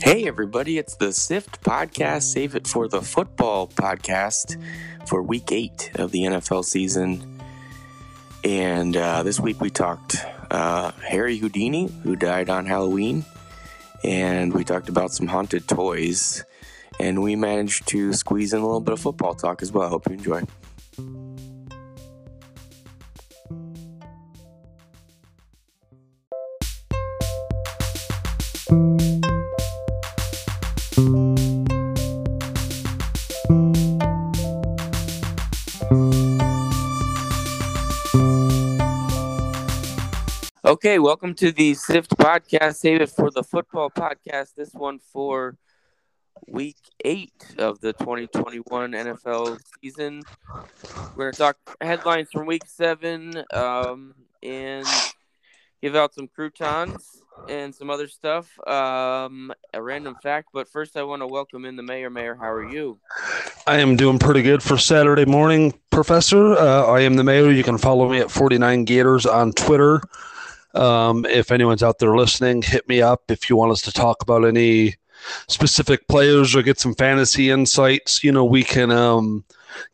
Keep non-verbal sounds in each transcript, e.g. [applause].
Hey, everybody, it's the SIFT podcast, Save It for the Football podcast for week eight of the NFL season. And uh, this week we talked uh, Harry Houdini, who died on Halloween, and we talked about some haunted toys. And we managed to squeeze in a little bit of football talk as well. I hope you enjoy. Okay, welcome to the SIFT podcast. Save it for the football podcast. This one for week eight of the 2021 NFL season. We're going to talk headlines from week seven um, and give out some croutons and some other stuff. Um, a random fact, but first I want to welcome in the mayor. Mayor, how are you? I am doing pretty good for Saturday morning, Professor. Uh, I am the mayor. You can follow me at 49 Gators on Twitter. Um, if anyone's out there listening, hit me up if you want us to talk about any specific players or get some fantasy insights. You know, we can um,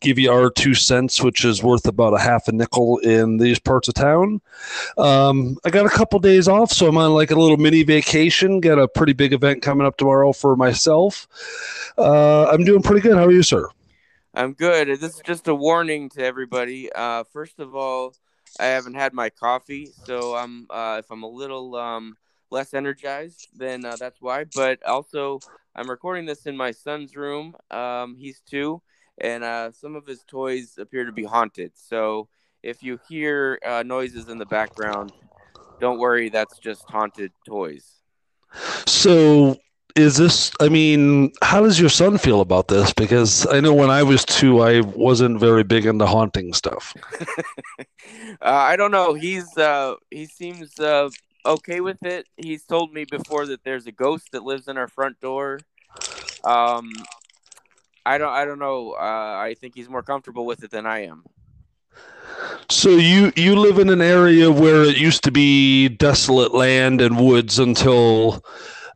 give you our two cents, which is worth about a half a nickel in these parts of town. Um, I got a couple days off, so I'm on like a little mini vacation. Got a pretty big event coming up tomorrow for myself. Uh, I'm doing pretty good. How are you, sir? I'm good. This is just a warning to everybody. Uh, first of all, I haven't had my coffee, so I'm uh, if I'm a little um, less energized, then uh, that's why. But also, I'm recording this in my son's room. Um, he's two, and uh, some of his toys appear to be haunted. So if you hear uh, noises in the background, don't worry. That's just haunted toys. So is this i mean how does your son feel about this? Because i know when i was two i wasn't very big into haunting stuff. [laughs] Uh, i don't know. He's uh he seems uh okay with it. He's told me before that there's a ghost that lives in our front door. Um i don't i don't know. Uh i think he's more comfortable with it than i am. So you you live in an area where it used to be desolate land and woods until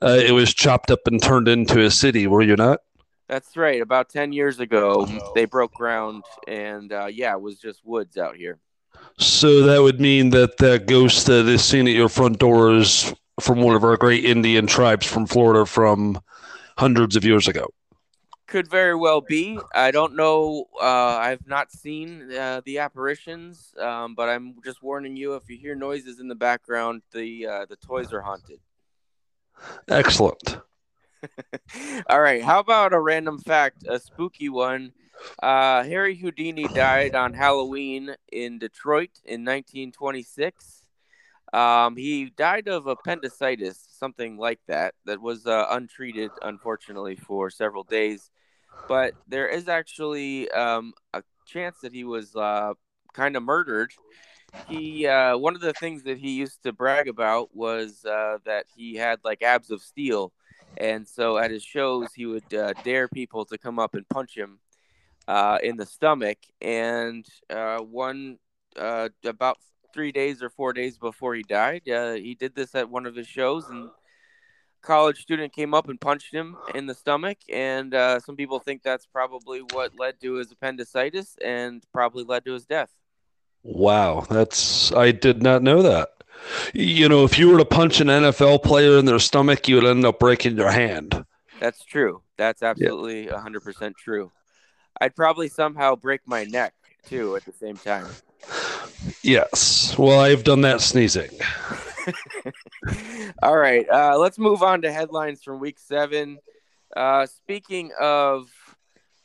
uh, it was chopped up and turned into a city. Were you not? That's right. About ten years ago, they broke ground, and uh, yeah, it was just woods out here. So that would mean that that ghost that is seen at your front door is from one of our great Indian tribes from Florida from hundreds of years ago. Could very well be. I don't know. Uh, I've not seen uh, the apparitions, um, but I'm just warning you. If you hear noises in the background, the uh, the toys are haunted. Excellent. [laughs] All right. How about a random fact, a spooky one? Uh, Harry Houdini died on Halloween in Detroit in 1926. Um, he died of appendicitis, something like that, that was uh, untreated, unfortunately, for several days. But there is actually um, a chance that he was uh, kind of murdered he uh, one of the things that he used to brag about was uh, that he had like abs of steel, and so at his shows he would uh, dare people to come up and punch him uh, in the stomach. And uh, one uh, about three days or four days before he died, he did this at one of his shows, and college student came up and punched him in the stomach, and some people think that's probably what led to his appendicitis and probably led to his death. Wow, that's I did not know that. You know, if you were to punch an NFL player in their stomach, you would end up breaking your hand. That's true. That's absolutely yeah. 100% true. I'd probably somehow break my neck too at the same time. Yes. Well, I've done that sneezing. [laughs] All right. Uh, let's move on to headlines from week seven. Uh, speaking of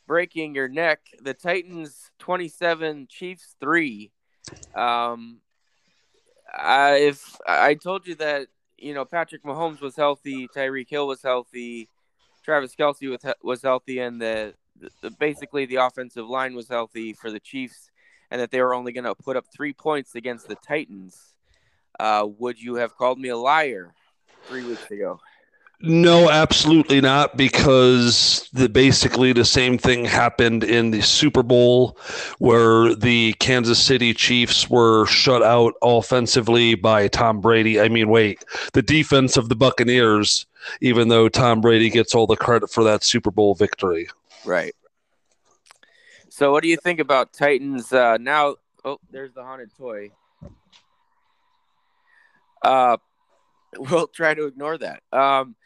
breaking your neck, the Titans 27, Chiefs 3 um, I, if I told you that you know Patrick Mahomes was healthy, Tyreek Hill was healthy, Travis Kelce was was healthy, and the, the basically the offensive line was healthy for the Chiefs, and that they were only going to put up three points against the Titans, uh, would you have called me a liar three weeks ago? No, absolutely not, because the basically the same thing happened in the Super Bowl, where the Kansas City Chiefs were shut out offensively by Tom Brady. I mean, wait, the defense of the Buccaneers, even though Tom Brady gets all the credit for that Super Bowl victory. Right. So, what do you think about Titans uh, now? Oh, there's the haunted toy. Uh, [laughs] we'll try to ignore that. Um,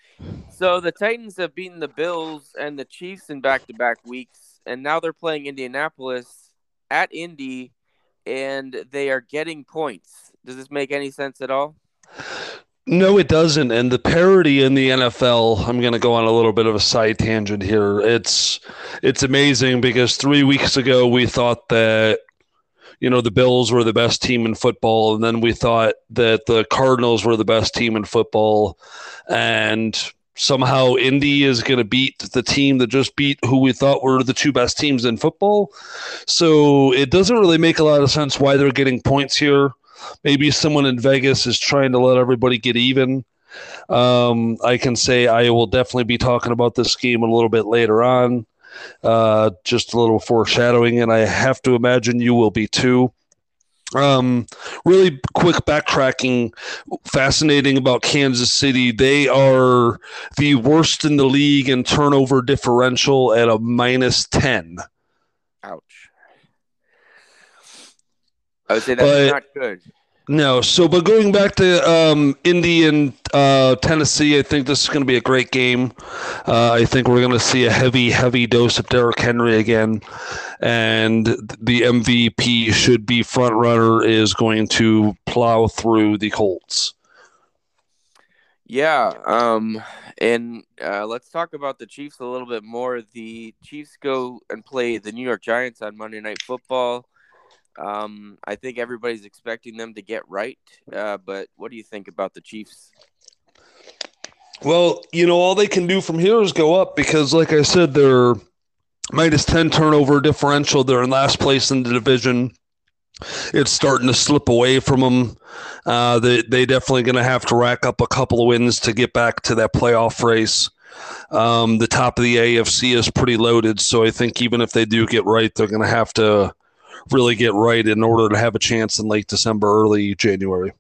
so the Titans have beaten the Bills and the Chiefs in back-to-back weeks, and now they're playing Indianapolis at Indy, and they are getting points. Does this make any sense at all? No, it doesn't. And the parity in the NFL, I'm going to go on a little bit of a side tangent here. It's it's amazing because 3 weeks ago we thought that you know the Bills were the best team in football and then we thought that the Cardinals were the best team in football and somehow Indy is going to beat the team that just beat who we thought were the two best teams in football. So it doesn't really make a lot of sense why they're getting points here. Maybe someone in Vegas is trying to let everybody get even. Um, I can say I will definitely be talking about this game a little bit later on. Uh, just a little foreshadowing, and I have to imagine you will be too. Um, really quick backtracking, fascinating about Kansas City. They are the worst in the league in turnover differential at a minus 10. Ouch. I would say that's but, not good. No. So, but going back to um, Indy and uh, Tennessee, I think this is going to be a great game. Uh, I think we're going to see a heavy, heavy dose of Derrick Henry again, and the MVP should be front runner is going to plow through the Colts. Yeah, um, and uh, let's talk about the Chiefs a little bit more. The Chiefs go and play the New York Giants on Monday Night Football. Um, I think everybody's expecting them to get right. Uh, but what do you think about the Chiefs? Well, you know, all they can do from here is go up because, like I said, they're minus 10 turnover differential. They're in last place in the division. It's starting to slip away from them. Uh, they they definitely going to have to rack up a couple of wins to get back to that playoff race. Um, the top of the AFC is pretty loaded, so I think even if they do get right, they're going to have to really get right in order to have a chance in late December, early January.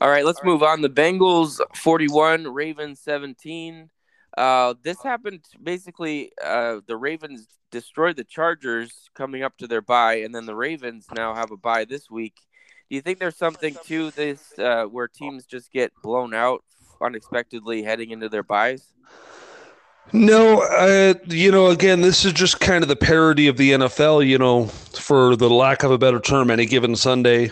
All right, let's move on. The Bengals 41, Ravens 17. Uh, this happened basically. Uh, the Ravens destroyed the Chargers coming up to their bye, and then the Ravens now have a bye this week. Do you think there's something to this uh, where teams just get blown out unexpectedly heading into their byes? No, uh, you know, again, this is just kind of the parody of the NFL, you know, for the lack of a better term, any given Sunday.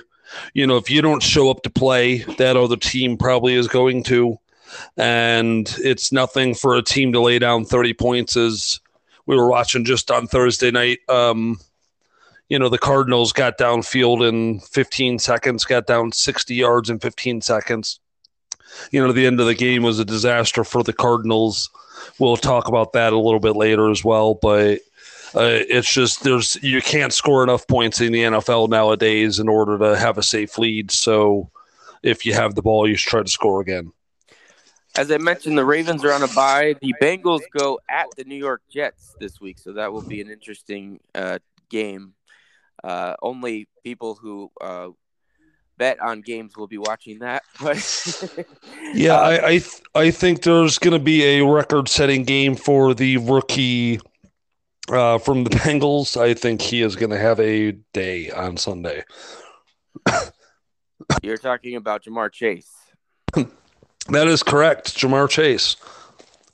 You know, if you don't show up to play, that other team probably is going to. And it's nothing for a team to lay down 30 points as we were watching just on Thursday night. Um, you know, the Cardinals got downfield in 15 seconds, got down 60 yards in 15 seconds. You know, the end of the game was a disaster for the Cardinals we'll talk about that a little bit later as well. But uh, it's just there's you can't score enough points in the NFL nowadays in order to have a safe lead. So if you have the ball, you should try to score again. As I mentioned, the Ravens are on a bye. The Bengals go at the New York Jets this week, so that will be an interesting uh, game. Uh, only people who uh, bet on games we'll be watching that. [laughs] But [laughs] yeah, I I, th- I think there's going to be a record-setting game for the rookie uh, from the [laughs] Bengals. I think he is going to have a day on Sunday. You're talking about Ja'Marr Chase. that is correct, Ja'Marr Chase.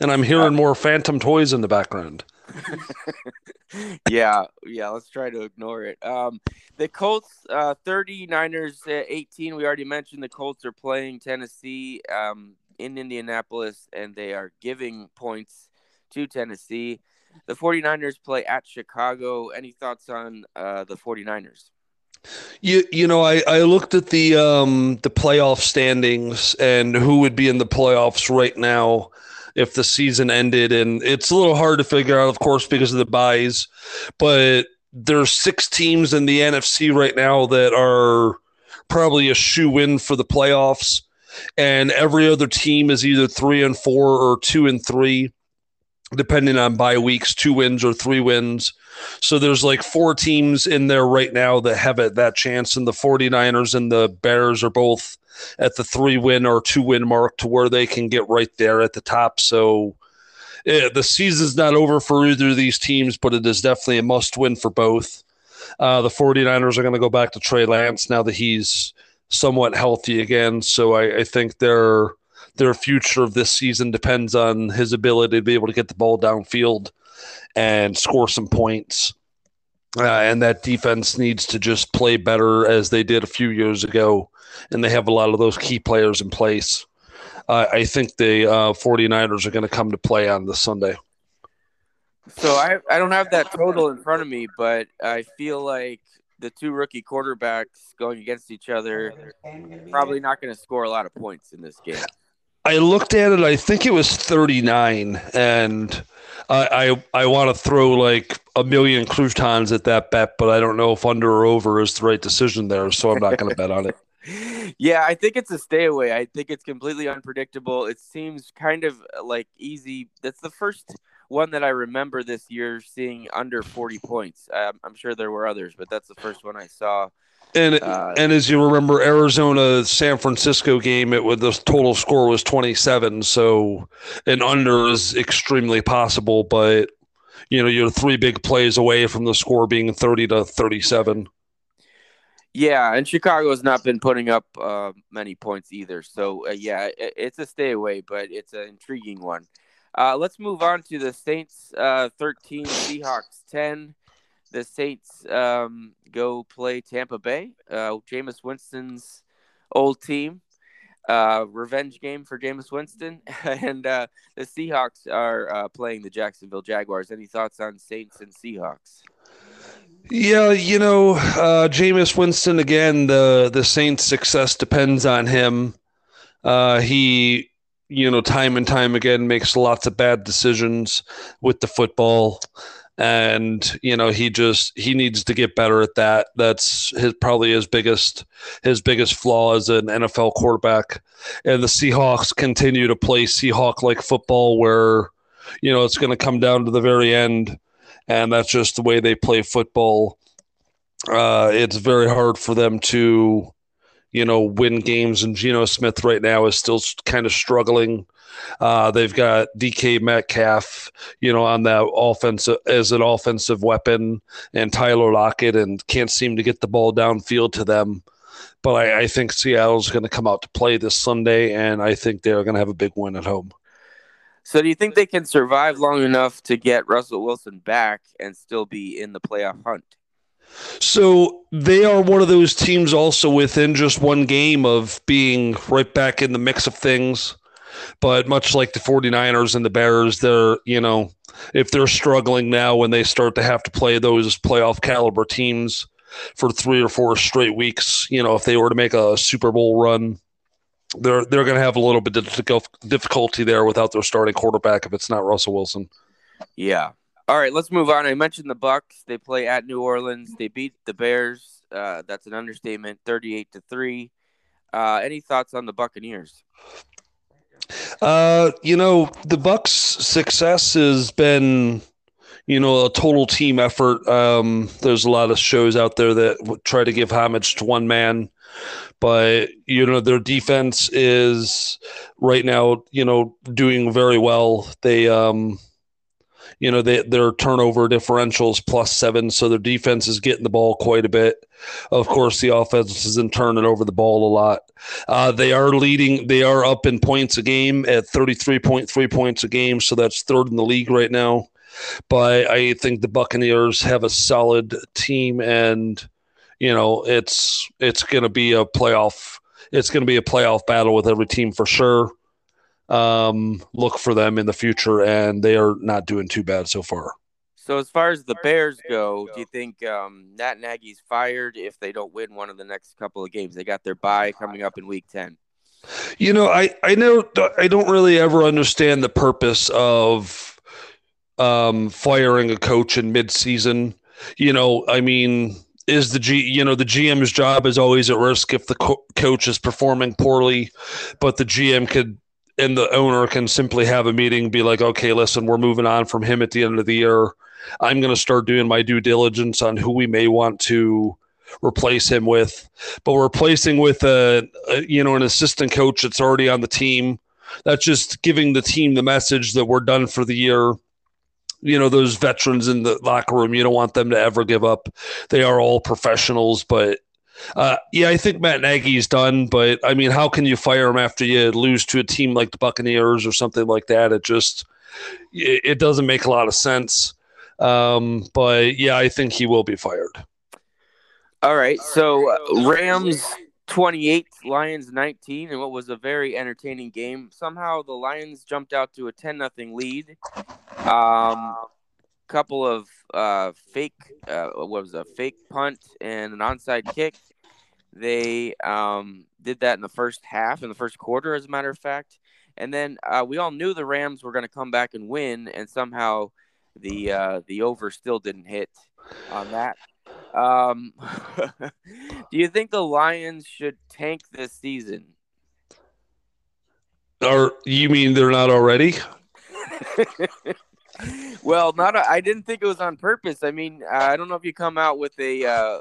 And I'm hearing more phantom toys in the background. [laughs] yeah, yeah, let's try to ignore it. Um, the Colts, uh, 39ers, uh, 18. We already mentioned the Colts are playing Tennessee um, in Indianapolis, and they are giving points to Tennessee. The 49ers play at Chicago. Any thoughts on uh, the 49ers? You you know I, I looked at the um the playoff standings and who would be in the playoffs right now if the season ended. And it's a little hard to figure out, of course, because of the byes. But there's six teams in the NFC right now that are probably a shoe in for the playoffs. and every other team is either three and four or two and three, depending on bye weeks, two wins or three wins. So there's like four teams in there right now that have it, that chance, and the 49ers and the Bears are both at the three win or two win mark to where they can get right there at the top. So yeah, the season's not over for either of these teams, but it is definitely a must win for both. Uh, the 49ers are going to go back to Trey Lance now that he's somewhat healthy again. So I, I think their their future of this season depends on his ability to be able to get the ball downfield and score some points. Uh, and that defense needs to just play better as they did a few years ago. And they have a lot of those key players in place. Uh, I think the uh, 49ers are going to come to play on this Sunday. So I, I don't have that total in front of me, but I feel like the two rookie quarterbacks going against each other probably not going to score a lot of points in this game. I looked at it. I think it was 39, and I I, I want to throw like a million croutons at that bet, but I don't know if under or over is the right decision there, so I'm not going to bet on it. [laughs] Yeah, I think it's a stay away. I think it's completely unpredictable. It seems kind of like easy. That's the first one that I remember this year seeing under 40 points. Um, I'm sure there were others, but that's the first one I saw. And uh, and as you remember, Arizona San Francisco game, it was the total score was 27. So an under is extremely possible, but you know you're three big plays away from the score being 30 to 37. Yeah, and Chicago has not been putting up uh, many points either. So uh, yeah, it, it's a stay away, but it's an intriguing one. Uh, let's move on to the Saints uh, 13, Seahawks 10. The Saints um, go play Tampa Bay, uh, Jameis Winston's old team. Uh, revenge game for Jameis Winston. [laughs] and uh, the Seahawks are uh, playing the Jacksonville Jaguars. Any thoughts on Saints and Seahawks? Yeah, you know, uh, Jameis Winston again. The the Saints' success depends on him. Uh, he you know, time and time again makes lots of bad decisions with the football. And, you know, he just he needs to get better at that. That's his probably his biggest his biggest flaw as an NFL quarterback. And the Seahawks continue to play Seahawk like football where, you know, it's gonna come down to the very end. And that's just the way they play football. Uh, it's very hard for them to you know, win games. And Geno Smith right now is still kind of struggling. Uh, they've got DK Metcalf, you know, on that offensive as an offensive weapon, and Tyler Lockett, and can't seem to get the ball downfield to them. But I, I think Seattle's going to come out to play this Sunday, and I think they're going to have a big win at home. So, do you think they can survive long enough to get Russell Wilson back and still be in the playoff hunt? So they are one of those teams also within just one game of being right back in the mix of things. But much like the 49ers and the Bears, they're, you know, if they're struggling now when they start to have to play those playoff caliber teams for three or four straight weeks, you know, if they were to make a Super Bowl run, they're they're going to have a little bit of difficulty there without their starting quarterback if it's not Russell Wilson. Yeah, all right, let's move on. I mentioned the Bucks. They play at New Orleans. They beat the Bears. Uh, that's an understatement, thirty-eight to three. Uh, any thoughts on the Buccaneers? Uh, you know, the Bucks' success has been, you know, a total team effort. Um, there's a lot of shows out there that try to give homage to one man, but you know, their defense is right now, you know, doing very well. They um you know, they, their turnover differentials plus seven, so their defense is getting the ball quite a bit. Of course, the offense isn't turning over the ball a lot. Uh, they are leading, they are up in points a game at 33.3 points a game, so that's third in the league right now. But I think the Buccaneers have a solid team, and you know, it's it's going to be a playoff. It's going to be a playoff battle with every team for sure um, look for them in the future, and they are not doing too bad so far. So, as far as the Bears go, do you think um, Nat Nagy's fired if they don't win one of the next couple of games? They got their bye coming up in Week Ten. You know, I I know I don't really ever understand the purpose of um, firing a coach in midseason. You know, I mean, is the G, you know, the GM's job is always at risk if the co- coach is performing poorly, but the GM could and the owner can simply have a meeting, be like, okay, listen, we're moving on from him at the end of the year. I'm going to start doing my due diligence on who we may want to replace him with. But we're replacing with a, a you know an assistant coach that's already on the team. That's just giving the team the message that we're done for the year you know those veterans in the locker room you don't want them to ever give up they are all professionals but uh, yeah i think matt nagy's done but i mean how can you fire him after you lose to a team like the buccaneers or something like that? It just it, it doesn't make a lot of sense. Um, but yeah i think he will be fired. All right so uh, rams 28 lions 19 and what was a very entertaining game. Somehow the lions jumped out to a 10 nothing lead. Um couple of uh fake uh what was a fake punt and an onside kick they um did that in the first half in the first quarter as a matter of fact and then uh, we all knew the rams were going to come back and win and somehow the uh the over still didn't hit on that um, [laughs] do you think the Lions should tank this season? Or you mean they're not already? [laughs] well, not. I didn't think it was on purpose. I mean, I don't know if you come out with a uh,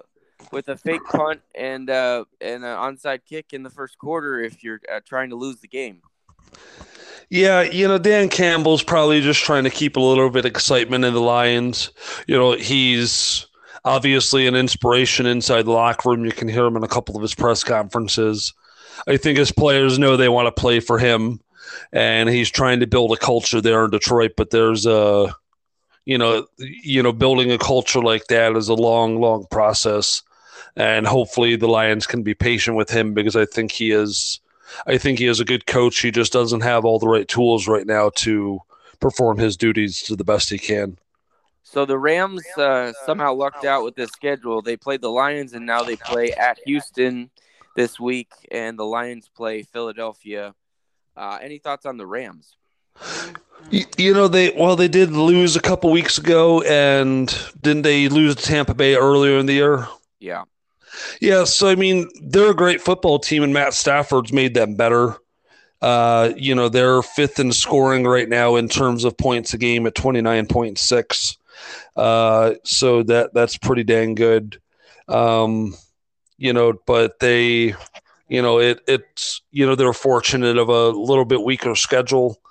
with a fake punt and uh, and an onside kick in the first quarter if you're uh, trying to lose the game. Yeah, you know, Dan Campbell's probably just trying to keep a little bit of excitement in the Lions. You know, he's obviously an inspiration inside the locker room. You can hear him in a couple of his press conferences. I think his players know they want to play for him, and he's trying to build a culture there in Detroit. But there's a, you know, you know, building a culture like that is a long, long process, and hopefully the Lions can be patient with him because I think he is, I think he is a good coach. He just doesn't have all the right tools right now to perform his duties to the best he can. So the Rams uh, somehow lucked out with this schedule. They played the Lions, and now they play at Houston this week, and the Lions play Philadelphia. Uh, any thoughts on the Rams? You, you, know they well they did lose a couple weeks ago, and didn't they lose to Tampa Bay earlier in the year? Yeah, yeah. So I mean, they're a great football team, and Matt Stafford's made them better. Uh, you know, they're fifth in scoring right now in terms of points a game at twenty nine point six. Uh, so that that's pretty dang good. Um, you know, but they, you know, it it's you know they're fortunate of a little bit weaker schedule.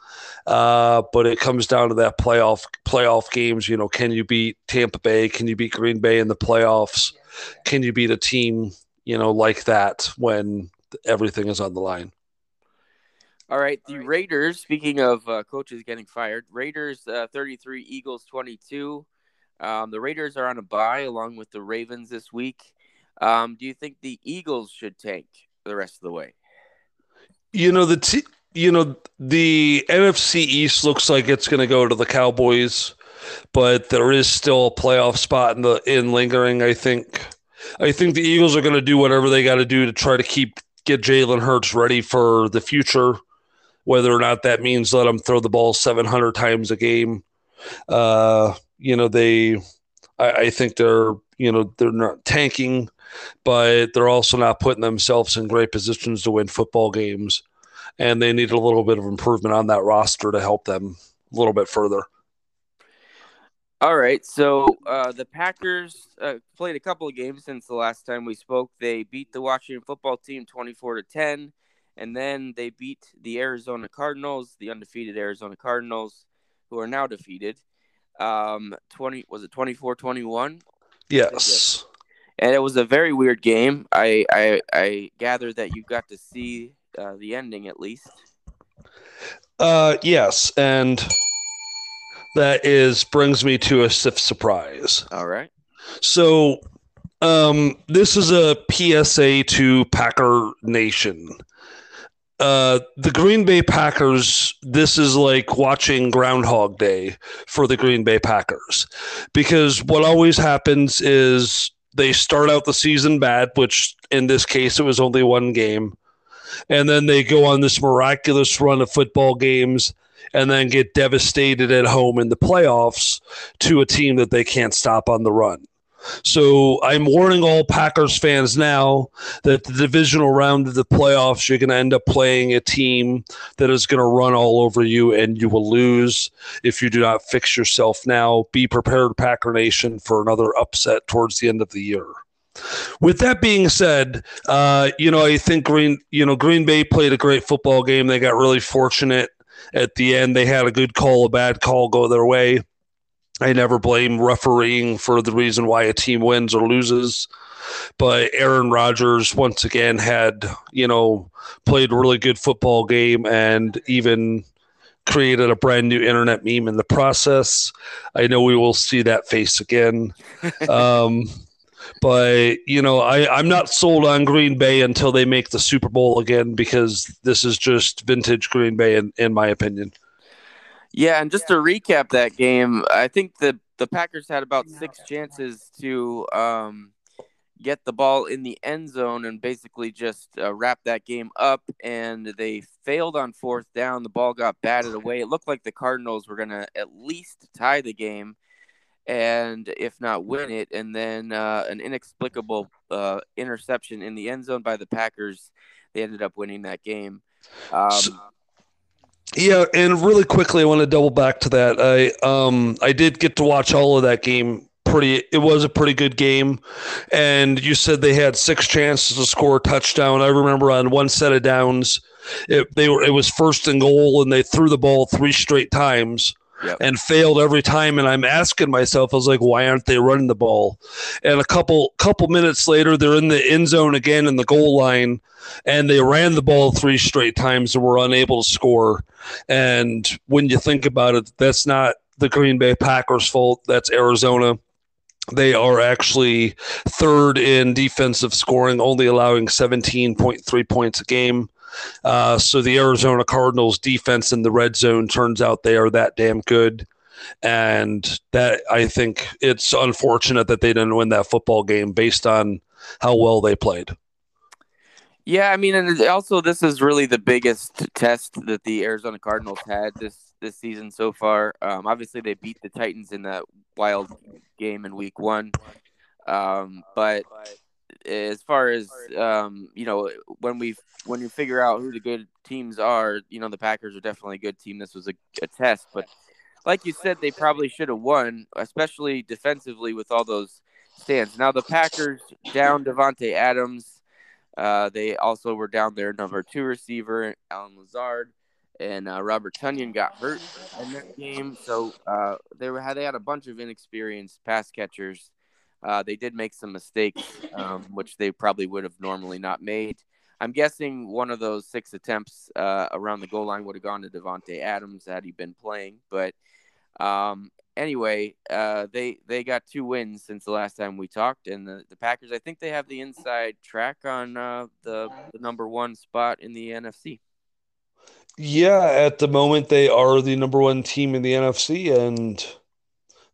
Uh, but it comes down to that playoff playoff games. You know, can you beat Tampa Bay? Can you beat Green Bay in the playoffs? Can you beat a team you know like that when everything is on the line? All right, the Raiders. Speaking of uh, coaches getting fired, Raiders uh, 33, Eagles 22. Um, the Raiders are on a bye along with the Ravens this week. Um, do you think the Eagles should tank the rest of the way? You know the t- you know the NFC East looks like it's going to go to the Cowboys, but there is still a playoff spot in the in lingering. I think. I think the Eagles are going to do whatever they got to do to try to keep get Jalen Hurts ready for the future, whether or not that means let him throw the ball 700 times a game. Uh, you know they I, I think they're you know they're not tanking, but they're also not putting themselves in great positions to win football games, and they need a little bit of improvement on that roster to help them a little bit further. All right, so uh, the Packers uh, played a couple of games since the last time we spoke. They beat the Washington football team twenty-four to ten, and then they beat the Arizona Cardinals, the undefeated Arizona Cardinals, who are now defeated. Um, twenty was it 24-21? Yes. And it was a very weird game. I I, I gather that you got to see uh, the ending at least. Uh, yes, and that is brings me to a surprise. All right. So, um, this is a PSA to Packer Nation. Uh, the Green Bay Packers, this is like watching Groundhog Day for the Green Bay Packers. Because what always happens is they start out the season bad, which in this case it was only one game. And then they go on this miraculous run of football games and then get devastated at home in the playoffs to a team that they can't stop on the run. So I'm warning all Packers fans now that the divisional round of the playoffs, you're going to end up playing a team that is going to run all over you and you will lose if you do not fix yourself now. Be prepared, Packer Nation, for another upset towards the end of the year. With that being said, uh, you know, I think Green, you know, Green Bay played a great football game. They got really fortunate at the end. They had a good call, a bad call go their way. I never blame refereeing for the reason why a team wins or loses. But Aaron Rodgers once again had, you know, played a really good football game and even created a brand new internet meme in the process. I know we will see that face again. [laughs] um, but you know, I, I'm not sold on Green Bay until they make the Super Bowl again because this is just vintage Green Bay in, in my opinion. Yeah, and just to recap that game, I think the the Packers had about six chances to um, get the ball in the end zone and basically just uh, wrap that game up. And they failed on fourth down. The ball got batted away. It looked like the Cardinals were going to at least tie the game, and if not win it. And then uh, an inexplicable uh, interception in the end zone by the Packers. They ended up winning that game. Um, so- yeah, and really quickly, I want to double back to that. I um I did get to watch all of that game. Pretty, it was a pretty good game, and you said they had six chances to score a touchdown. I remember on one set of downs, it they were it was first and goal, and they threw the ball three straight times. Yep. and failed every time. And I'm asking myself, I was like, why aren't they running the ball? And a couple couple minutes later, they're in the end zone again in the goal line, and they ran the ball three straight times and were unable to score. And when you think about it, that's not the Green Bay Packers' fault. That's Arizona. They are actually third in defensive scoring, only allowing 17.3 points a game. Uh, so the Arizona Cardinals defense in the red zone turns out they are that damn good. And that I think it's unfortunate that they didn't win that football game based on how well they played. Yeah, I mean, and also this is really the biggest test that the Arizona Cardinals had this this season so far. Um, obviously, they beat the Titans in that wild game in Week One, um, but as far as um, you know, when we when you figure out who the good teams are, you know, the Packers are definitely a good team. This was a, a test, but like you said, they probably should have won, especially defensively with all those stands. Now the Packers down Davante Adams. Uh, they also were down their number two receiver, Allen Lazard, and uh, Robert Tonyan got hurt in that game. So uh, they were they had a bunch of inexperienced pass catchers uh, they did make some mistakes, um, [laughs] which they probably would have normally not made. I'm guessing one of those six attempts uh, around the goal line would have gone to Davante Adams had he been playing. But um, anyway, uh, they they got two wins since the last time we talked, and the, the Packers. I think they have the inside track on uh, the, the number one spot in the NFC. Yeah, at the moment they are the number one team in the NFC, and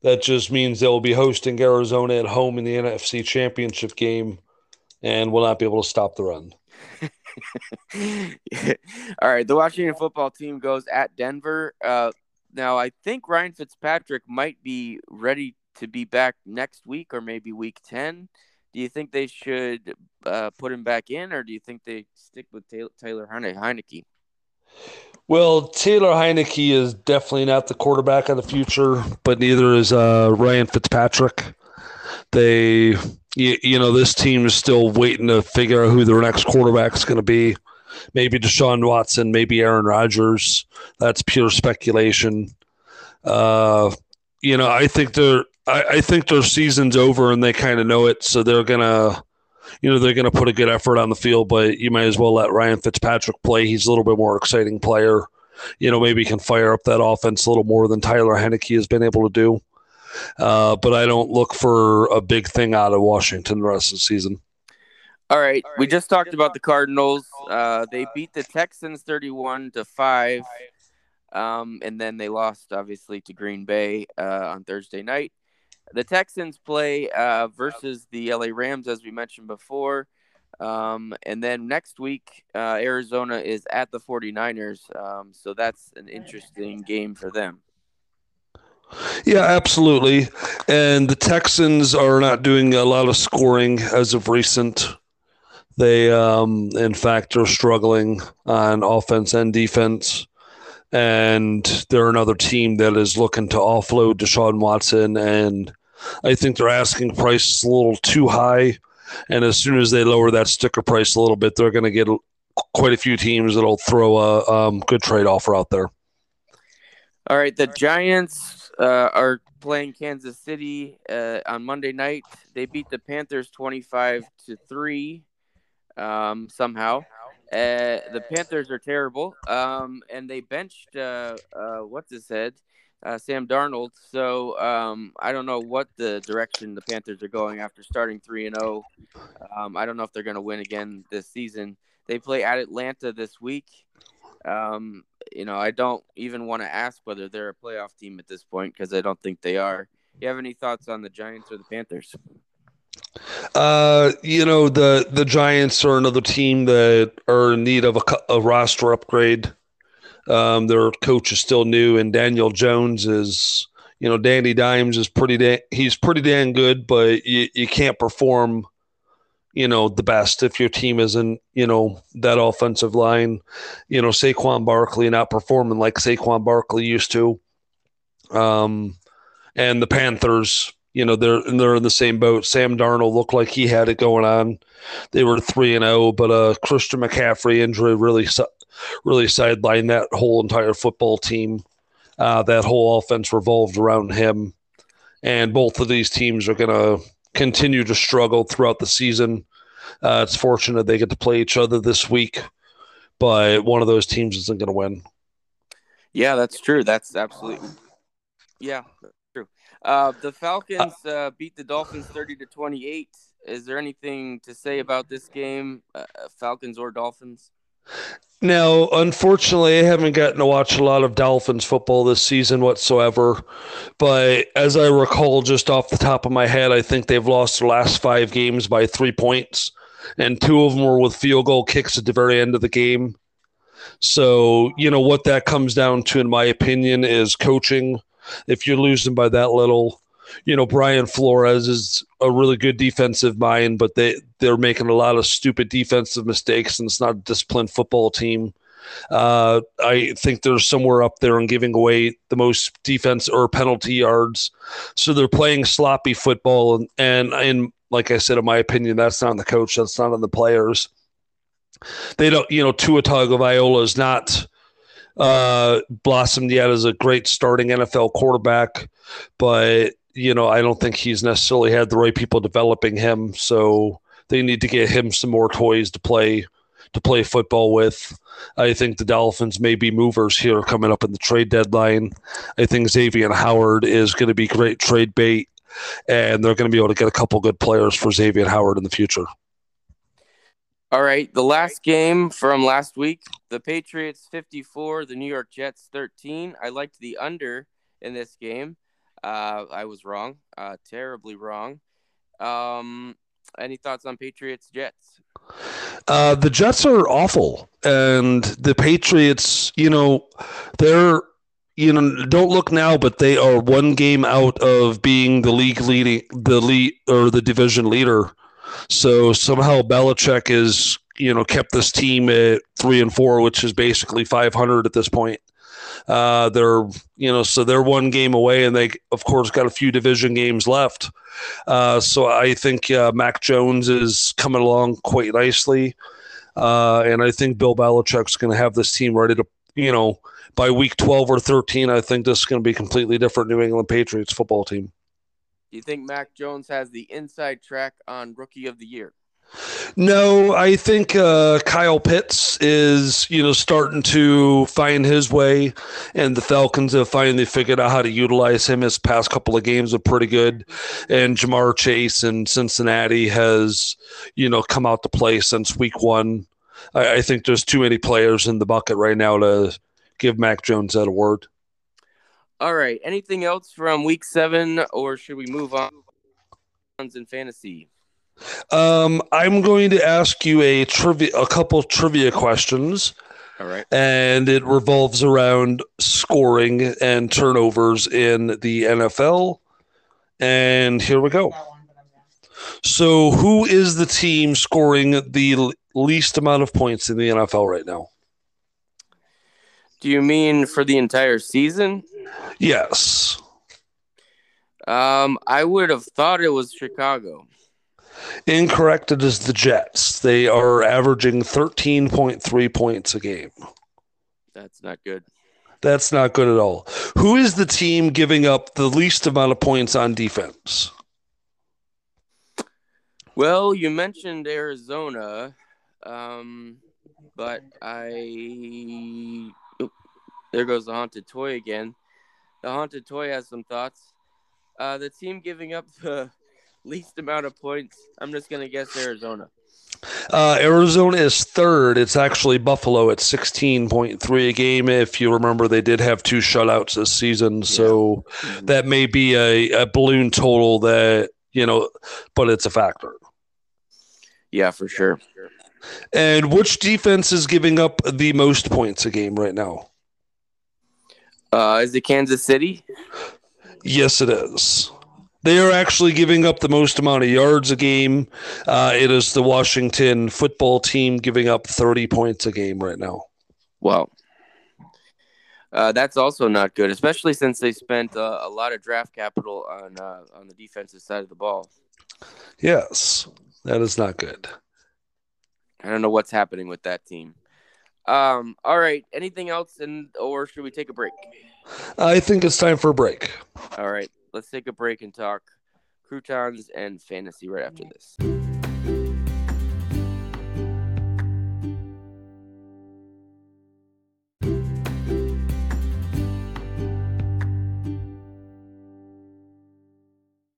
that just means they'll be hosting Arizona at home in the NFC Championship game and will not be able to stop the run. [laughs] All right, the Washington football team goes at Denver. Uh, now, I think Ryan Fitzpatrick might be ready to be back next week or maybe week 10. Do you think they should uh, put him back in, or do you think they stick with Taylor Heinicke? Well, Taylor Heinicke is definitely not the quarterback of the future, but neither is uh, Ryan Fitzpatrick. They, you, you, know, this team is still waiting to figure out who their next quarterback is going to be. Maybe Deshaun Watson, maybe Aaron Rodgers. That's pure speculation. Uh, you know, I think they're, I, I think their season's over and they kind of know it, so they're gonna you know they're going to put a good effort on the field, but you might as well let Ryan Fitzpatrick play. He's a little bit more exciting player. You know, maybe he can fire up that offense a little more than Tyler Heinicke has been able to do. Uh, but I don't look for a big thing out of Washington the rest of the season. All right, we just talked about the Cardinals. Uh, they beat the Texans thirty-one to five, um, and then they lost obviously to Green Bay uh, on Thursday night. The Texans play uh, versus the LA Rams, as we mentioned before. Um, and then next week, uh, Arizona is at the 49ers. Um, so that's an interesting game for them. Yeah, absolutely. And the Texans are not doing a lot of scoring as of recent. They, um, in fact, are struggling on offense and defense. And they're another team that is looking to offload Deshaun Watson. And I think their asking price a little too high. And as soon as they lower that sticker price a little bit, they're going to get quite a few teams that'll throw a um, good trade offer out there. All right, the Giants uh, are playing Kansas City uh, on Monday night. They beat the Panthers twenty-five to three. Um, somehow, uh, the Panthers are terrible, um, and they benched uh, uh, what's his head, uh, Sam Darnold. So um, I don't know what the direction the Panthers are going after starting three and zero. Oh. Um, I don't know if they're going to win again this season. They play at Atlanta this week. Um, you know, I don't even want to ask whether they're a playoff team at this point because I don't think they are. You have any thoughts on the Giants or the Panthers? Uh, you know the the Giants are another team that are in need of a, a roster upgrade. Um, their coach is still new, and Daniel Jones is, you know, Danny Dimes is pretty. Da- he's pretty damn good, but you, you can't perform you know, the best if your team isn't, you know, that offensive line, you know, Saquon Barkley not performing like Saquon Barkley used to. Um, and the Panthers, you know, they're they're in the same boat. Sam Darnold looked like he had it going on. They were three and zero, oh, but a Christian McCaffrey injury really really sidelined that whole entire football team. Uh, that whole offense revolved around him, and both of these teams are going to continue to struggle throughout the season. Uh, it's fortunate they get to play each other this week, but one of those teams isn't going to win. Yeah, that's true. That's absolutely yeah. Uh, the Falcons uh, beat the Dolphins thirty to twenty eight. Is there anything to say about this game, uh, Falcons or Dolphins? Now, unfortunately, I haven't gotten to watch a lot of Dolphins football this season whatsoever. But as I recall, just off the top of my head, I think they've lost their last five games by three points, and two of them were with field goal kicks at the very end of the game. So, you know, what that comes down to, in my opinion, is coaching. If you're losing by that little, you know, Brian Flores is a really good defensive mind, but they they're making a lot of stupid defensive mistakes, and it's not a disciplined football team. Uh, I think they're somewhere up there and giving away the most defense or penalty yards. So they're playing sloppy football, and and, and like I said, in my opinion, that's not on the coach, that's not on the players. They don't, you know, Tua Tagovailoa is not uh, blossomed yet as a great starting NFL quarterback, but you know, I don't think he's necessarily had the right people developing him. So they need to get him some more toys to play to play football with. I think the Dolphins may be movers here coming up in the trade deadline. I think Xavier Howard is going to be great trade bait, and they're going to be able to get a couple good players for Xavier Howard in the future. All right, the last game from last week, the Patriots 54, the New York Jets 13. I liked the under in this game. Uh, I was wrong, uh, terribly wrong. Um, any thoughts on Patriots Jets? Uh, the Jets are awful, and the Patriots, you know, they're you know don't look now, but they are one game out of being the league leading the lead or the division leader. So somehow Belichick is you know kept this team at three and four, which is basically 500 at this point. Uh, they're you know so they're one game away, and they of course got a few division games left. Uh, so I think uh, Mac Jones is coming along quite nicely, uh, and I think Bill Belichick's going to have this team ready to you know by week twelve or thirteen. I think this is going to be completely different New England Patriots football team. Do you think Mac Jones has the inside track on Rookie of the Year? No, I think uh, Kyle Pitts is, you know, starting to find his way, and the Falcons have finally figured out how to utilize him. His past couple of games are pretty good, and Ja'Marr Chase in Cincinnati has, you know, come out to play since week one. I, I think there's too many players in the bucket right now to give Mac Jones that award. All right. Anything else from week seven, or should we move on in fantasy? Um, I'm going to ask you a trivia, a couple trivia questions. All right. and it revolves around scoring and turnovers in the NFL. And here we go. So, who is the team scoring the least amount of points in the NFL right now? Do you mean for the entire season? Yes. Um, I would have thought it was Chicago. Incorrect. It is the Jets. They are averaging 13.3 points a game. That's not good. That's not good at all. Who is the team giving up the least amount of points on defense? Well, you mentioned Arizona, um, but I. there goes the haunted toy again. The haunted toy has some thoughts. Uh, the team giving up the [laughs] least amount of points. I'm just gonna guess Arizona. Uh, Arizona is third. It's actually Buffalo at 16.3 a game. If you remember, they did have two shutouts this season. So that may be a, a balloon total that, you know, but it's a factor. Yeah, for sure. And which defense is giving up the most points a game right now? Uh, is it Kansas City? Yes, it is. They are actually giving up the most amount of yards a game. Uh, it is the Washington football team giving up 30 points a game right now. Well, uh, that's also not good, especially since they spent uh, a lot of draft capital on uh, on the defensive side of the ball. Yes, that is not good. I don't know what's happening with that team. Um, all right. Anything else, and or should we take a break? I think it's time for a break. All right. Let's take a break and talk croutons and fantasy right after this.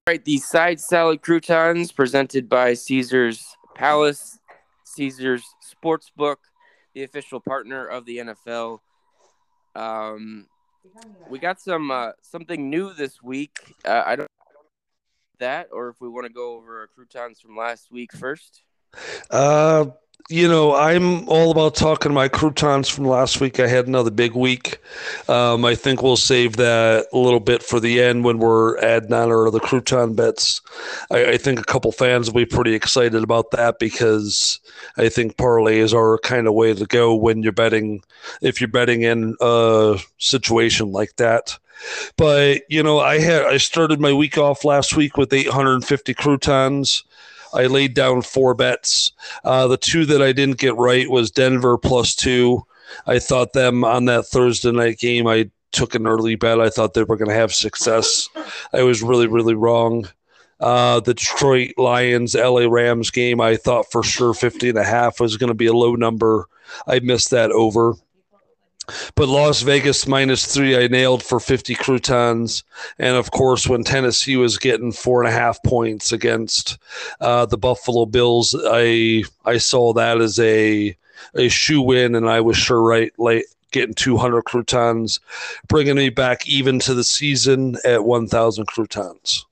All right, the side salad croutons presented by Caesar's Palace, Caesar's Sportsbook, the official partner of the NFL. Um, we got some uh, something new this week. Uh, I don't that, or if we want to go over our croutons from last week first. Uh, you know, I'm all about talking my croutons from last week. I had another big week. Um, I think we'll save that a little bit for the end when we're adding on our other crouton bets. I, I think a couple fans will be pretty excited about that because I think parlays are kind of way to go when you're betting, if you're betting in a situation like that. But you know, I had I started my week off last week with 850 croutons. I laid down four bets. Uh, the two that I didn't get right was Denver plus two. I thought them on that Thursday night game. I took an early bet. I thought they were going to have success. I was really, really wrong. Uh, the Detroit Lions LA Rams game, I thought for sure 50 and a half was going to be a low number. I missed that over. But Las Vegas minus three, I nailed for 50 croutons. And of course, when Tennessee was getting four and a half points against uh, the Buffalo Bills, I I saw that as a a shoe win, and I was sure right late getting 200 croutons, bringing me back even to the season at 1,000 croutons.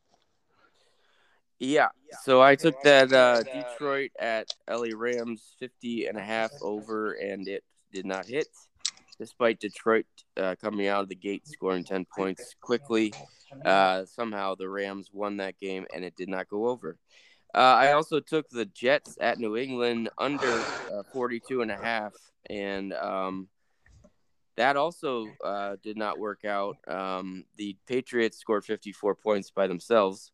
Yeah. So I took that uh, Detroit at LA Rams 50 and a half over, and it did not hit, despite Detroit uh, coming out of the gate scoring 10 points quickly. Uh, somehow the Rams won that game, and it did not go over. Uh, I also took the Jets at New England under uh, 42 and a half, and um, that also uh, did not work out. Um, the Patriots scored 54 points by themselves.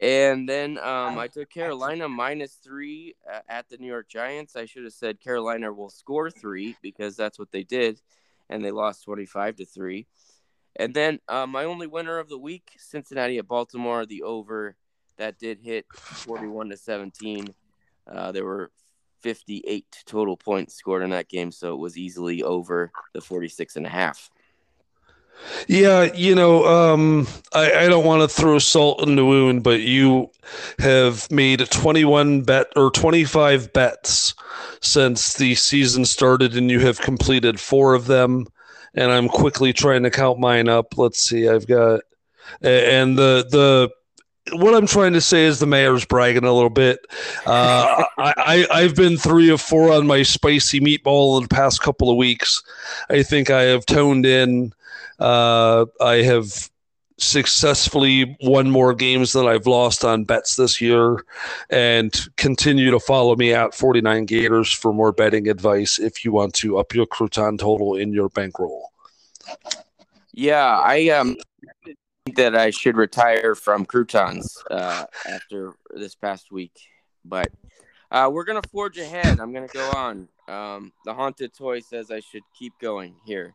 And then um, I took Carolina minus three uh, at the New York Giants. I should have said Carolina will score three because that's what they did, and they lost 25 to three. And then uh, my only winner of the week, Cincinnati at Baltimore, the over that did hit 41 to 17. Uh, there were 58 total points scored in that game, so it was easily over the 46 and a half. Yeah, you know, um, I, I don't want to throw salt in the wound, but you have made 21 bet or 25 bets since the season started, and you have completed four of them. And I'm quickly trying to count mine up. Let's see, I've got, and the the what I'm trying to say is the mayor's bragging a little bit. Uh, I, I have been three of four on my spicy meatball in the past couple of weeks. I think I have toned in. Uh, I have successfully won more games than I've lost on bets this year, and continue to follow me at 49 Gators for more betting advice if you want to up your crouton total in your bankroll. Yeah, I um that I should retire from croutons uh, after this past week, but uh, we're gonna forge ahead. I'm gonna go on. Um, the haunted toy says I should keep going here.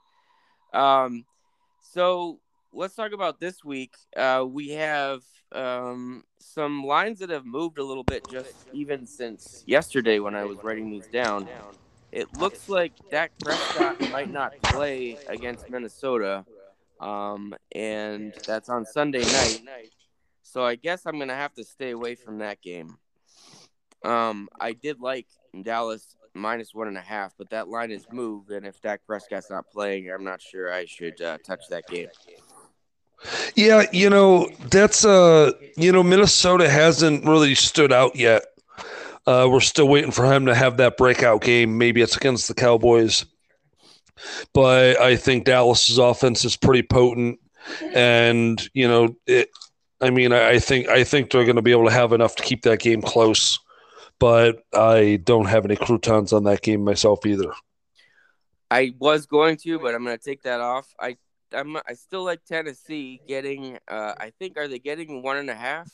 Um, so let's talk about this week. Uh, we have um, some lines that have moved a little bit just even since yesterday when I was writing these down. It looks like Dak Prescott might not play against Minnesota um, and that's on Sunday night. So I guess I'm gonna have to stay away from that game. Um, I did like Dallas minus one and a half, but that line is moved, and if Dak Prescott's not playing, I'm not sure I should uh, touch that game. Yeah, you know that's uh, you know Minnesota hasn't really stood out yet. Uh, we're still waiting for him to have that breakout game. Maybe it's against the Cowboys but I think Dallas's offense is pretty potent, and you know, it, I mean, I, I think I think they're going to be able to have enough to keep that game close, but I don't have any croutons on that game myself either. I was going to, but I'm going to take that off. I I'm, I still like Tennessee getting. Uh, I think are they getting one and a half?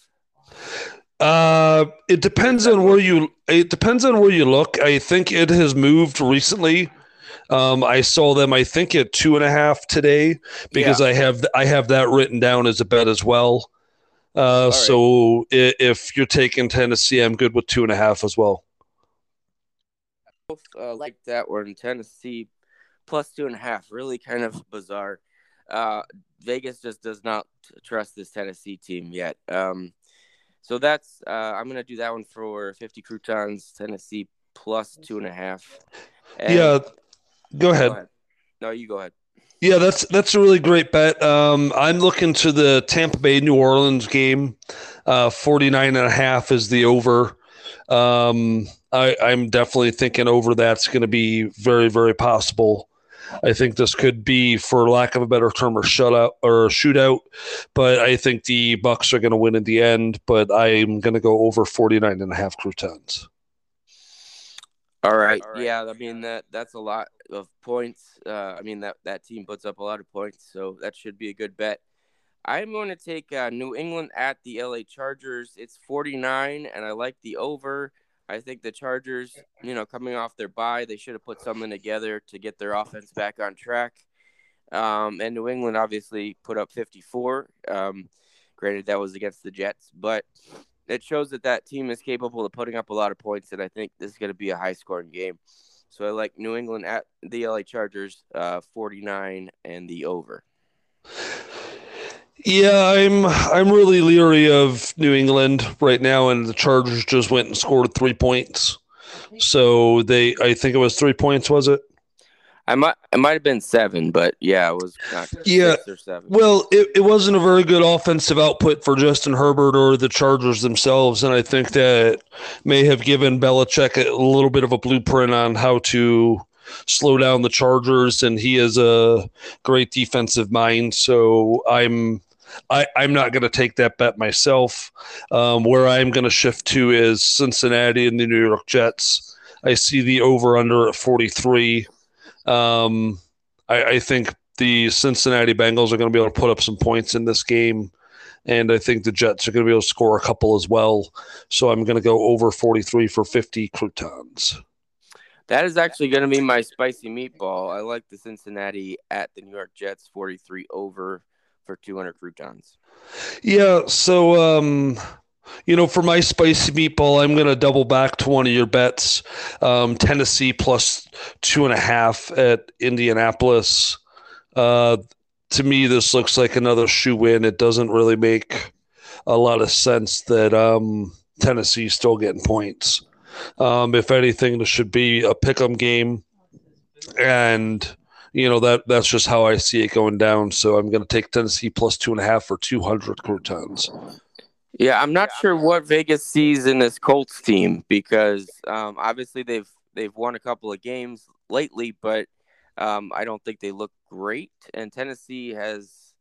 Uh, it depends on where you. It depends on where you look. I think it has moved recently um, I saw them, I think, at two and a half today because yeah. I have I have that written down as a bet as well. Uh, right. So if you're taking Tennessee, I'm good with two and a half as well. Both uh, like that were in Tennessee plus two and a half. Really kind of bizarre. Uh, Vegas just does not trust this Tennessee team yet. Um, so that's uh, I'm gonna do that one for 50 croutons. Tennessee plus two and a half. And yeah, Go ahead. Go ahead. No, you go ahead. Yeah, that's that's a really great bet. Um, I'm looking to the Tampa Bay New Orleans game. Uh, 49 and a half is the over. Um, I, I'm definitely thinking over that's going to be very, very possible. I think this could be, for lack of a better term, a shutout or a shootout. But I think the Bucs are going to win in the end. But I'm going to go over 49 and a half croutons. All right. All right. Yeah, I mean that that's a lot of points. Uh, I mean that that team puts up a lot of points, so that should be a good bet. I'm going to take uh, New England at the LA Chargers. It's 49, and I like the over. I think the Chargers, you know, coming off their bye, they should have put something together to get their offense back on track. Um, and New England obviously put up 54. Um, granted, that was against the Jets, but it shows that that team is capable of putting up a lot of points, and I think this is going to be a high scoring game. So I like New England at the LA Chargers, uh, 49 and the over. Yeah, I'm I'm really leery of New England right now, and the Chargers just went and scored three points. So they, I think it was three points, was it? I might it might have been seven, but yeah, it was yeah. Well, it, it wasn't a very good offensive output for Justin Herbert or the Chargers themselves, and I think that may have given Belichick a little bit of a blueprint on how to slow down the Chargers, and he is a great defensive mind. So I'm I, I'm not going to take that bet myself. Um, where I'm going to shift to is Cincinnati and the New York Jets. I see the over under at 43. Um, I, I think the Cincinnati Bengals are going to be able to put up some points in this game. And I think the Jets are going to be able to score a couple as well. So I'm going to go over 43 for 50 croutons. That is actually going to be my spicy meatball. I like the Cincinnati at the New York Jets 43 over for 200 croutons. Yeah. So, um, you know, for my spicy meatball, I'm going to double back to one of your bets. Um, Tennessee plus two and a half at Indianapolis. Uh, to me, this looks like another shoe win. It doesn't really make a lot of sense that um, Tennessee's still getting points. Um, if anything, this should be a pick 'em game, and you know that that's just how I see it going down. So I'm going to take Tennessee plus two and a half for 200 croutons. Yeah, I'm not sure what Vegas sees in this Colts team because um, obviously they've they've won a couple of games lately, but um, I don't think they look great. And Tennessee has,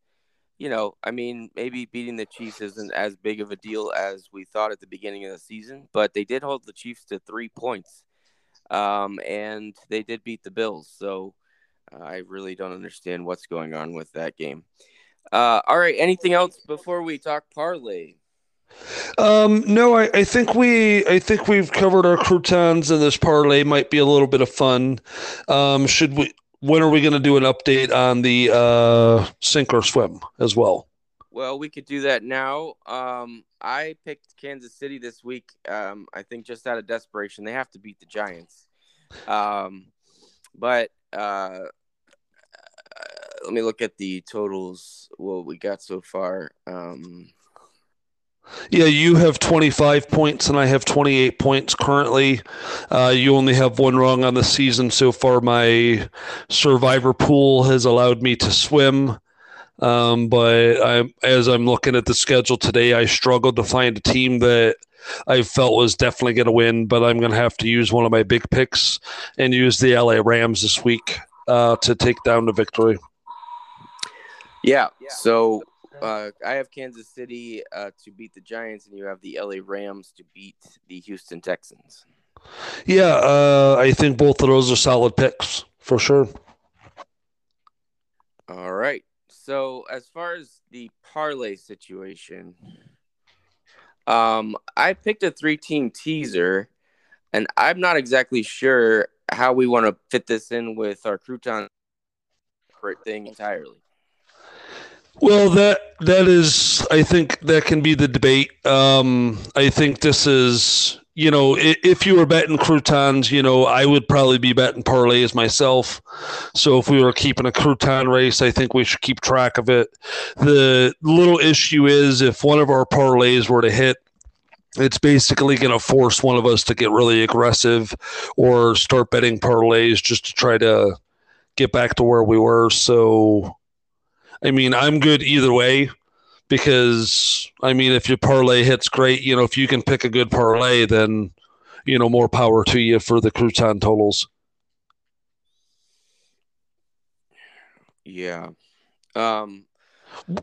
you know, I mean, maybe beating the Chiefs isn't as big of a deal as we thought at the beginning of the season, but they did hold the Chiefs to three points, um, and they did beat the Bills. So uh, I really don't understand what's going on with that game. Uh, all right, anything else before we talk parlay? Um, no, I, I think we I think we've covered our croutons, and this parlay might be a little bit of fun. Um, should we? When are we going to do an update on the uh, sink or swim as well? Well, we could do that now. Um, I picked Kansas City this week. Um, I think just out of desperation, they have to beat the Giants. Um, but uh, let me look at the totals. What we got so far. Um, yeah, you have 25 points and I have 28 points currently. Uh, you only have one wrong on the season so far. My survivor pool has allowed me to swim. Um, but I'm, as I'm looking at the schedule today, I struggled to find a team that I felt was definitely going to win. But I'm going to have to use one of my big picks and use the LA Rams this week uh, to take down the victory. Yeah. So uh, I have Kansas City uh, to beat the Giants, and you have the LA Rams to beat the Houston Texans. Yeah, uh, I think both of those are solid picks for sure. All right. So as far as the parlay situation, um, I picked a three-team teaser, and I'm not exactly sure how we want to fit this in with our crouton thing entirely. Well, that that is, I think that can be the debate. Um, I think this is, you know, if you were betting croutons, you know, I would probably be betting parlays myself. So if we were keeping a crouton race, I think we should keep track of it. The little issue is if one of our parlays were to hit, it's basically going to force one of us to get really aggressive or start betting parlays just to try to get back to where we were. So I mean, I'm good either way because I mean, if your parlay hits great, you know, if you can pick a good parlay, then you know, more power to you for the crouton totals. Yeah. Um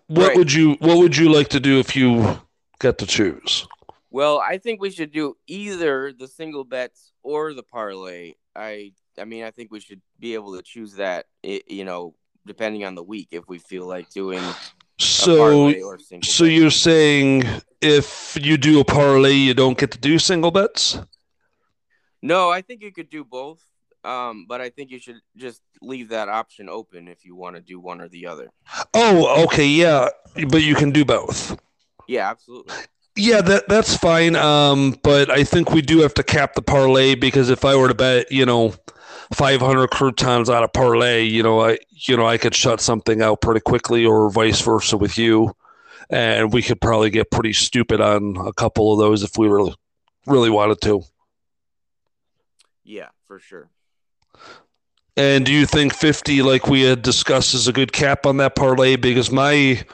what right. would you what would you like to do if you get to choose? Well, I think we should do either the single bets or the parlay. I I mean, I think we should be able to choose that you know, depending on the week if we feel like doing so so bet. you're saying if you do a parlay you don't get to do single bets no i think you could do both um, but i think you should just leave that option open if you want to do one or the other oh okay yeah but you can do both yeah absolutely yeah, that that's fine. Um, but I think we do have to cap the parlay because if I were to bet, you know, 500 croutons on a parlay, you know, I you know I could shut something out pretty quickly, or vice versa with you, and we could probably get pretty stupid on a couple of those if we really really wanted to. Yeah, for sure. And do you think 50, like we had discussed, is a good cap on that parlay? Because my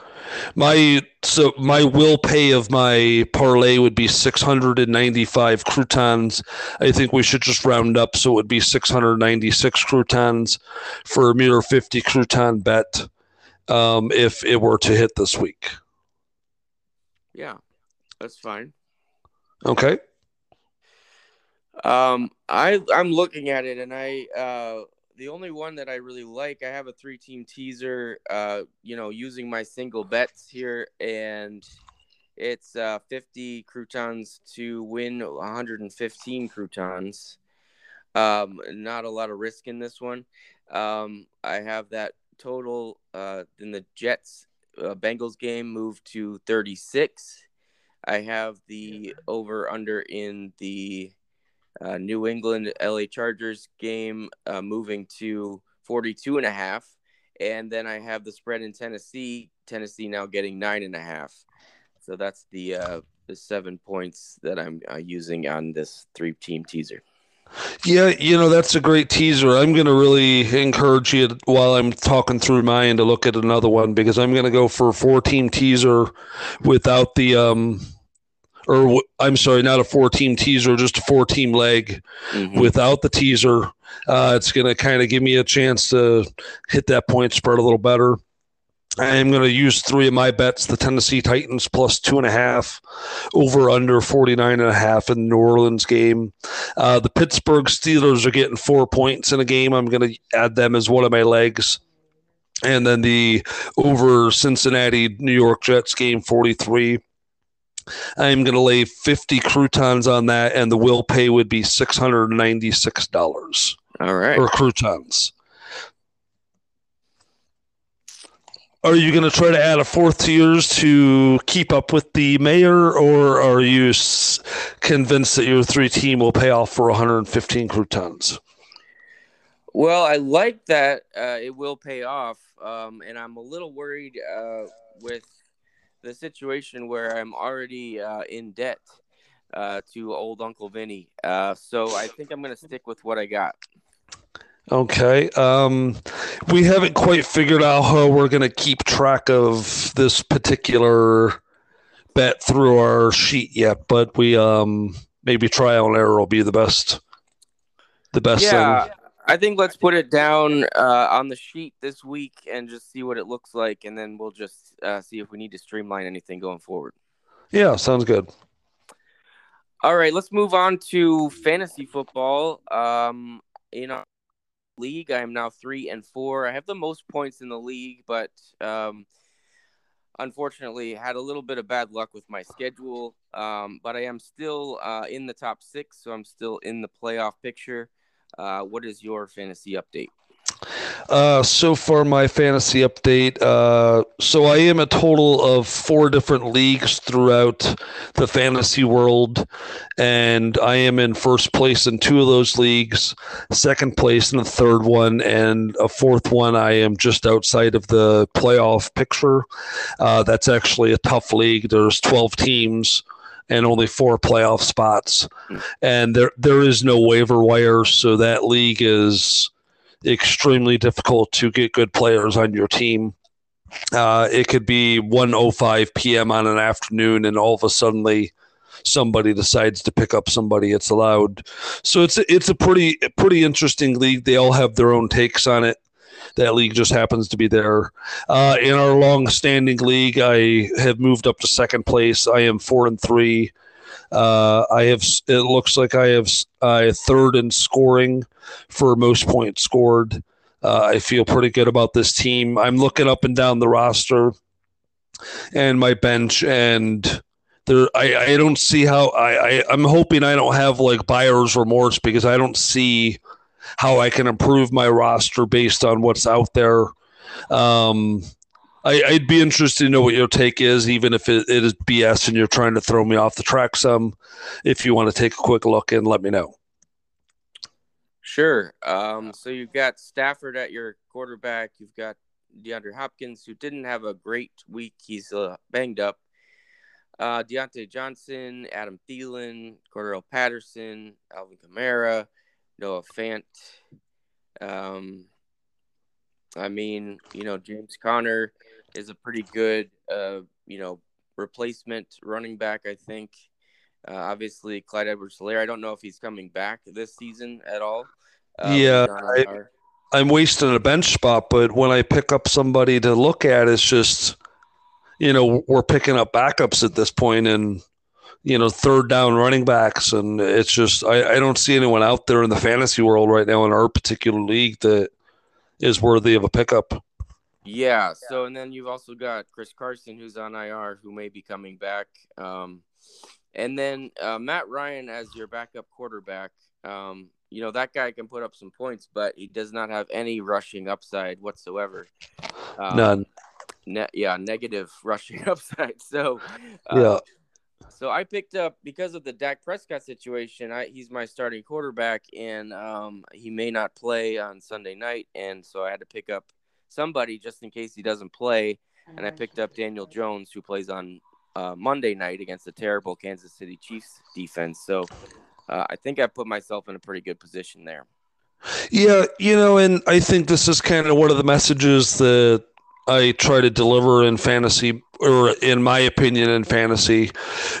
my so my will pay of my parlay would be 695 croutons. I think we should just round up so it would be 696 croutons for a mere 50 crouton bet um, if it were to hit this week. Yeah, that's fine. Okay. Um, I I'm looking at it and I uh the only one that I really like, I have a three team teaser, uh, you know, using my single bets here, and it's uh, 50 croutons to win 115 croutons. Um, not a lot of risk in this one. Um, I have that total uh, in the Jets uh, Bengals game moved to 36. I have the over under in the uh, New England LA Chargers game uh, moving to 42 and a half. And then I have the spread in Tennessee. Tennessee now getting nine and a half. So that's the uh, the seven points that I'm uh, using on this three team teaser. Yeah, you know that's a great teaser. I'm going to really encourage you while I'm talking through mine to look at another one because I'm going to go for a four team teaser without the um or I'm sorry, not a four team teaser, just a four team leg mm-hmm. without the teaser. Uh, it's going to kind of give me a chance to hit that point spread a little better. I am going to use three of my bets the Tennessee Titans plus two and a half, over under 49 and a half in the New Orleans game. Uh, the Pittsburgh Steelers are getting four points in a game. I'm going to add them as one of my legs. And then the over Cincinnati New York Jets game 43. I'm going to lay 50 croutons on that, and the will pay would be $696. All right. Or croutons. Are you going to try to add a fourth tiers to keep up with the mayor, or are you s- convinced that your three team will pay off for 115 croutons? Well, I like that uh, it will pay off, um, and I'm a little worried uh, with the situation where I'm already uh, in debt uh, to old Uncle Vinny. Uh, so I think I'm going to stick with what I got. Okay. Um, we haven't quite figured out how we're going to keep track of this particular bet through our sheet yet, but we um, maybe trial and error will be the best. The best yeah, thing. I think let's put it down uh, on the sheet this week and just see what it looks like, and then we'll just uh, see if we need to streamline anything going forward. Yeah, sounds good. All right, let's move on to fantasy football. Um, in our league, I am now three and four. I have the most points in the league, but um, unfortunately had a little bit of bad luck with my schedule. Um, but I am still uh, in the top six, so I'm still in the playoff picture. Uh, what is your fantasy update? Uh, so far, my fantasy update. Uh, so I am a total of four different leagues throughout the fantasy world, and I am in first place in two of those leagues, second place in the third one, and a fourth one. I am just outside of the playoff picture. Uh, that's actually a tough league. There's 12 teams and only four playoff spots, hmm. and there there is no waiver wire, so that league is extremely difficult to get good players on your team. Uh, it could be 1:05 p.m. on an afternoon, and all of a sudden, somebody decides to pick up somebody. It's allowed, so it's a, it's a pretty pretty interesting league. They all have their own takes on it. That league just happens to be there. Uh, in our long-standing league, I have moved up to second place. I am four and three. Uh, I have. It looks like I have uh, third in scoring for most points scored. Uh, I feel pretty good about this team. I'm looking up and down the roster and my bench, and there I, I don't see how I, I I'm hoping I don't have like buyer's remorse because I don't see how I can improve my roster based on what's out there. Um, I, would be interested to know what your take is, even if it, it is BS and you're trying to throw me off the track some. If you want to take a quick look and let me know. Sure. Um, so you've got Stafford at your quarterback. You've got DeAndre Hopkins, who didn't have a great week. He's uh, banged up. Uh, Diontae Johnson, Adam Thielen, Cordarrelle Patterson, Alvin Kamara, Noah Fant. Um, I mean, you know, James Conner is a pretty good, uh, you know, replacement running back. I think. Uh, obviously, Clyde Edwards-Helaire. I don't know if he's coming back this season at all. Uh, yeah, I, am wasting a bench spot, but when I pick up somebody to look at, it's just, you know, we're picking up backups at this point, and you know, third down running backs, and it's just I, I don't see anyone out there in the fantasy world right now in our particular league that is worthy of a pickup. Yeah. So and then you've also got Chris Carson, who's on IR, who may be coming back. Um, and then uh, Matt Ryan as your backup quarterback. Um, you know that guy can put up some points, but he does not have any rushing upside whatsoever. Um, None. Ne- yeah, negative [laughs] rushing upside. So uh, yeah. So I picked up because of the Dak Prescott situation. I, he's my starting quarterback, and um, he may not play on Sunday night, and so I had to pick up somebody just in case he doesn't play. And I picked up Daniel Jones, who plays on uh, Monday night against the terrible Kansas City Chiefs defense. So uh, I think I put myself in a pretty good position there. Yeah, you know, and I think this is kind of one of the messages that I try to deliver in fantasy or in my opinion, in fantasy.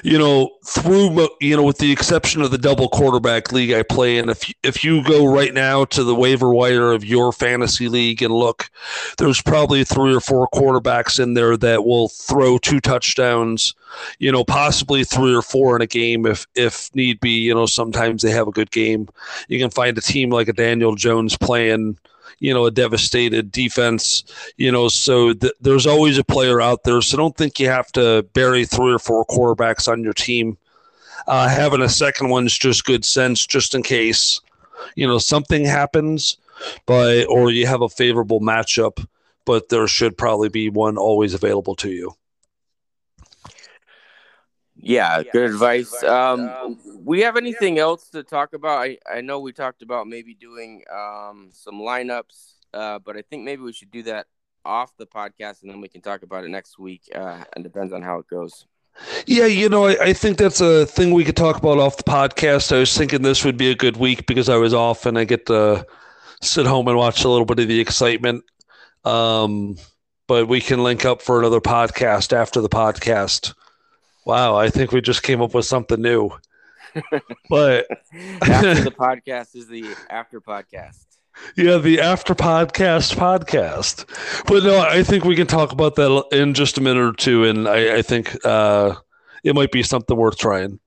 You know, through you know, with the exception of the double quarterback league I play in, if if you go right now to the waiver wire of your fantasy league and look, there's probably three or four quarterbacks in there that will throw two touchdowns. You know, possibly three or four in a game if if need be. You know, sometimes they have a good game. You can find a team like a Daniel Jones playing you know, a devastated defense, you know, so th- there's always a player out there. So don't think you have to bury three or four quarterbacks on your team. Uh, having a second one's just good sense, just in case, you know, something happens, but or you have a favorable matchup, but there should probably be one always available to you. Yeah, good advice. Um, we have anything else to talk about? I, I know we talked about maybe doing um, some lineups, uh, but I think maybe we should do that off the podcast and then we can talk about it next week. Uh, and depends on how it goes. Yeah, you know, I, I, think that's a thing we could talk about off the podcast. I was thinking this would be a good week because I was off and I get to sit home and watch a little bit of the excitement. Um, but we can link up for another podcast after the podcast. Wow, I think we just came up with something new. [laughs] but after the [laughs] podcast is the after podcast. Yeah, the after podcast podcast. But no, I think we can talk about that in just a minute or two, and I, I think uh, it might be something worth trying.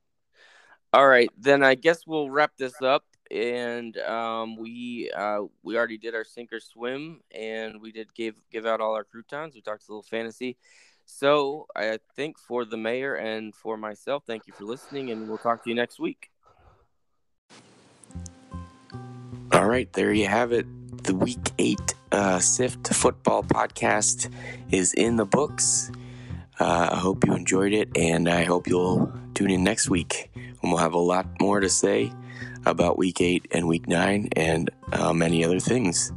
All right, then I guess we'll wrap this up. And um, we uh, we already did our sink or swim, and we did give give out all our croutons. We talked a little fantasy. So I think for the mayor and for myself, thank you for listening, and we'll talk to you next week. All right, there you have it. The week eight uh, SIFT football podcast is in the books. Uh, I hope you enjoyed it, and I hope you'll tune in next week, and we'll have a lot more to say about week eight and week nine and uh, many other things.